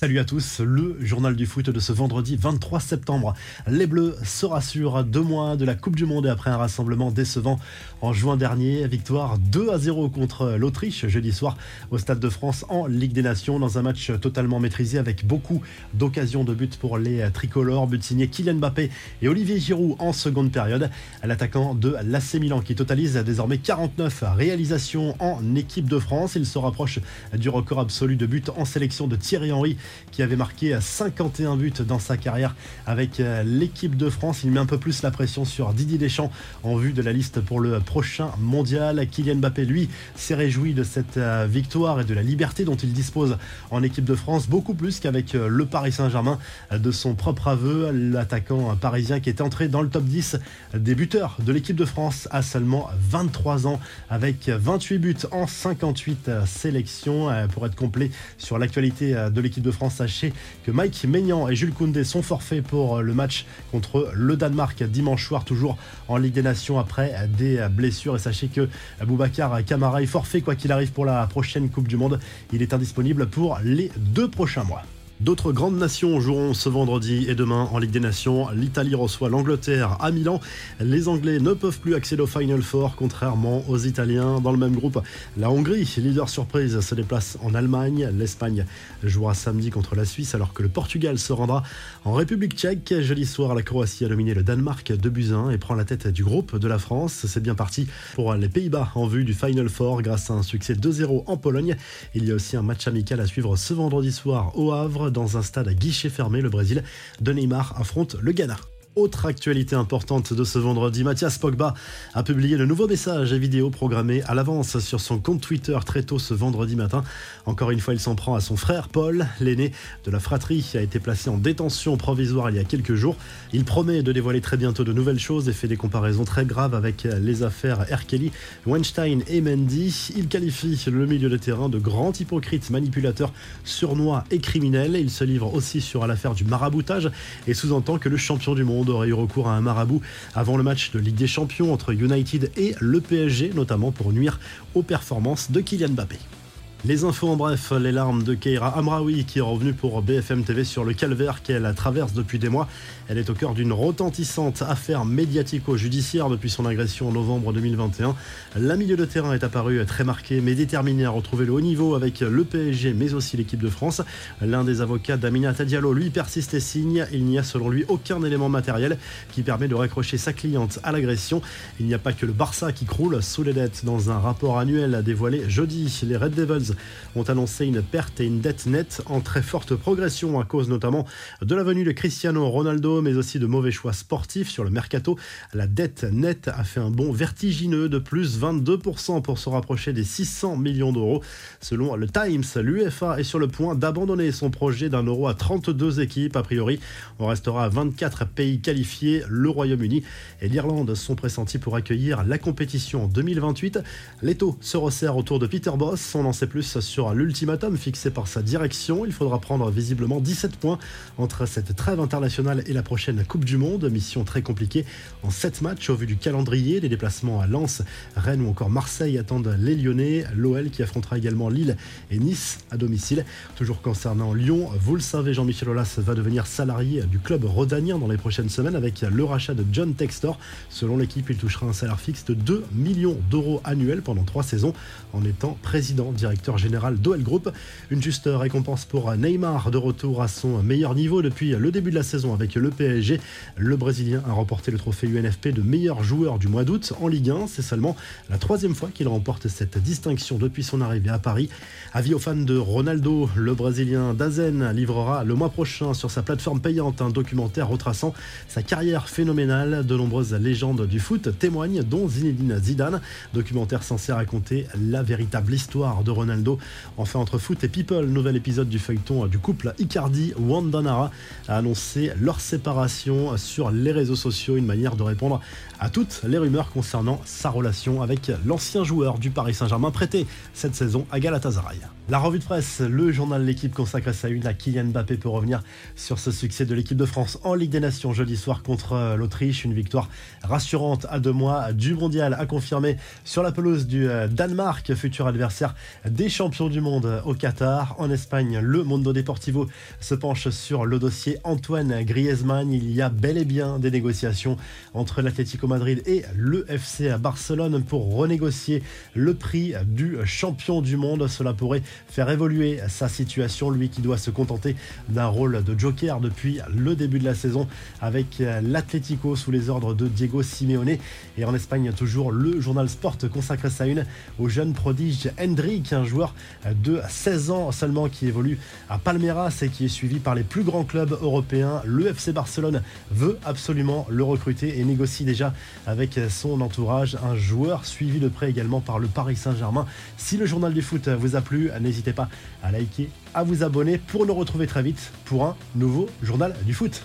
Salut à tous, le journal du foot de ce vendredi 23 septembre. Les Bleus se rassurent deux mois de la Coupe du Monde et après un rassemblement décevant en juin dernier. Victoire 2 à 0 contre l'Autriche jeudi soir au Stade de France en Ligue des Nations dans un match totalement maîtrisé avec beaucoup d'occasions de but pour les tricolores. But signé Kylian Mbappé et Olivier Giroud en seconde période. L'attaquant de l'AC Milan qui totalise désormais 49 réalisations en équipe de France. Il se rapproche du record absolu de buts en sélection de Thierry Henry qui avait marqué 51 buts dans sa carrière avec euh, l'équipe de France. Il met un peu plus la pression sur Didier Deschamps en vue de la liste pour le prochain mondial. Kylian Mbappé, lui, s'est réjoui de cette euh, victoire et de la liberté dont il dispose en équipe de France, beaucoup plus qu'avec euh, le Paris Saint-Germain. De son propre aveu, l'attaquant parisien qui est entré dans le top 10 des buteurs de l'équipe de France à seulement 23 ans avec 28 buts en 58 sélections. Pour être complet sur l'actualité de l'équipe de France, Sachez que Mike Maignan et Jules Koundé sont forfaits pour le match contre le Danemark dimanche soir, toujours en Ligue des Nations après des blessures. Et sachez que Boubacar Camara est forfait quoi qu'il arrive pour la prochaine Coupe du Monde. Il est indisponible pour les deux prochains mois. D'autres grandes nations joueront ce vendredi et demain en Ligue des Nations. L'Italie reçoit l'Angleterre à Milan. Les Anglais ne peuvent plus accéder au Final Four, contrairement aux Italiens. Dans le même groupe, la Hongrie, leader surprise, se déplace en Allemagne. L'Espagne jouera samedi contre la Suisse, alors que le Portugal se rendra en République tchèque. Jeudi soir, la Croatie a dominé le Danemark de Buzyn et prend la tête du groupe de la France. C'est bien parti pour les Pays-Bas en vue du Final Four grâce à un succès 2-0 en Pologne. Il y a aussi un match amical à suivre ce vendredi soir au Havre dans un stade à guichet fermé. Le Brésil de Neymar affronte le Ghana. Autre actualité importante de ce vendredi, Mathias Pogba a publié de nouveaux messages et vidéos programmés à l'avance sur son compte Twitter très tôt ce vendredi matin. Encore une fois, il s'en prend à son frère Paul, l'aîné de la fratrie, qui a été placé en détention provisoire il y a quelques jours. Il promet de dévoiler très bientôt de nouvelles choses et fait des comparaisons très graves avec les affaires Erkeli, Weinstein et Mendy. Il qualifie le milieu de terrain de grand hypocrite, manipulateur, surnois et criminel. Il se livre aussi sur l'affaire du maraboutage et sous-entend que le champion du monde aurait eu recours à un marabout avant le match de Ligue des Champions entre United et le PSG, notamment pour nuire aux performances de Kylian Mbappé. Les infos en bref, les larmes de Keira Amraoui qui est revenue pour BFM TV sur le calvaire qu'elle traverse depuis des mois. Elle est au cœur d'une retentissante affaire médiatico-judiciaire depuis son agression en novembre 2021. La milieu de terrain est apparue très marquée mais déterminée à retrouver le haut niveau avec le PSG mais aussi l'équipe de France. L'un des avocats d'Amina Tadialo lui persiste et signe. Il n'y a selon lui aucun élément matériel qui permet de raccrocher sa cliente à l'agression. Il n'y a pas que le Barça qui croule sous les dettes. Dans un rapport annuel dévoilé jeudi, les Red Devils ont annoncé une perte et une dette nette en très forte progression à cause notamment de la venue de Cristiano Ronaldo, mais aussi de mauvais choix sportifs sur le mercato. La dette nette a fait un bond vertigineux de plus 22% pour se rapprocher des 600 millions d'euros. Selon le Times, l'UEFA est sur le point d'abandonner son projet d'un euro à 32 équipes. A priori, on restera à 24 pays qualifiés. Le Royaume-Uni et l'Irlande sont pressentis pour accueillir la compétition en 2028. Les taux se resserrent autour de Peter Boss. On en sait plus sur l'ultimatum fixé par sa direction. Il faudra prendre visiblement 17 points entre cette trêve internationale et la prochaine Coupe du Monde. Mission très compliquée en 7 matchs au vu du calendrier. Les déplacements à Lens, Rennes ou encore Marseille attendent les Lyonnais. L'OL qui affrontera également Lille et Nice à domicile. Toujours concernant Lyon, vous le savez, Jean-Michel Aulas va devenir salarié du club rhodanien dans les prochaines semaines avec le rachat de John Textor. Selon l'équipe, il touchera un salaire fixe de 2 millions d'euros annuels pendant 3 saisons en étant président directeur général d'OL Group. Une juste récompense pour Neymar de retour à son meilleur niveau depuis le début de la saison avec le PSG. Le Brésilien a remporté le trophée UNFP de meilleur joueur du mois d'août en Ligue 1. C'est seulement la troisième fois qu'il remporte cette distinction depuis son arrivée à Paris. Avis aux fans de Ronaldo, le Brésilien Dazen livrera le mois prochain sur sa plateforme payante un documentaire retraçant sa carrière phénoménale. De nombreuses légendes du foot témoignent, dont Zinedine Zidane. Documentaire censé raconter la véritable histoire de Ronaldo Enfin, entre foot et people, nouvel épisode du feuilleton du couple Icardi-Wandanara a annoncé leur séparation sur les réseaux sociaux, une manière de répondre à toutes les rumeurs concernant sa relation avec l'ancien joueur du Paris Saint-Germain prêté cette saison à Galatasaray. La revue de presse, le journal L'équipe consacre sa une à Kylian Mbappé pour revenir sur ce succès de l'équipe de France en Ligue des Nations jeudi soir contre l'Autriche. Une victoire rassurante à deux mois du mondial à confirmer sur la pelouse du Danemark, futur adversaire des des champions du monde au Qatar. En Espagne, le Mondo Deportivo se penche sur le dossier Antoine Griezmann. Il y a bel et bien des négociations entre l'Atlético Madrid et le FC Barcelone pour renégocier le prix du champion du monde. Cela pourrait faire évoluer sa situation, lui qui doit se contenter d'un rôle de joker depuis le début de la saison avec l'Atlético sous les ordres de Diego Simeone. Et en Espagne, toujours le journal Sport consacre sa une au jeune prodige Hendrik, un de 16 ans seulement qui évolue à Palmeiras et qui est suivi par les plus grands clubs européens. Le FC Barcelone veut absolument le recruter et négocie déjà avec son entourage un joueur suivi de près également par le Paris Saint-Germain. Si le journal du foot vous a plu, n'hésitez pas à liker, à vous abonner pour nous retrouver très vite pour un nouveau journal du foot.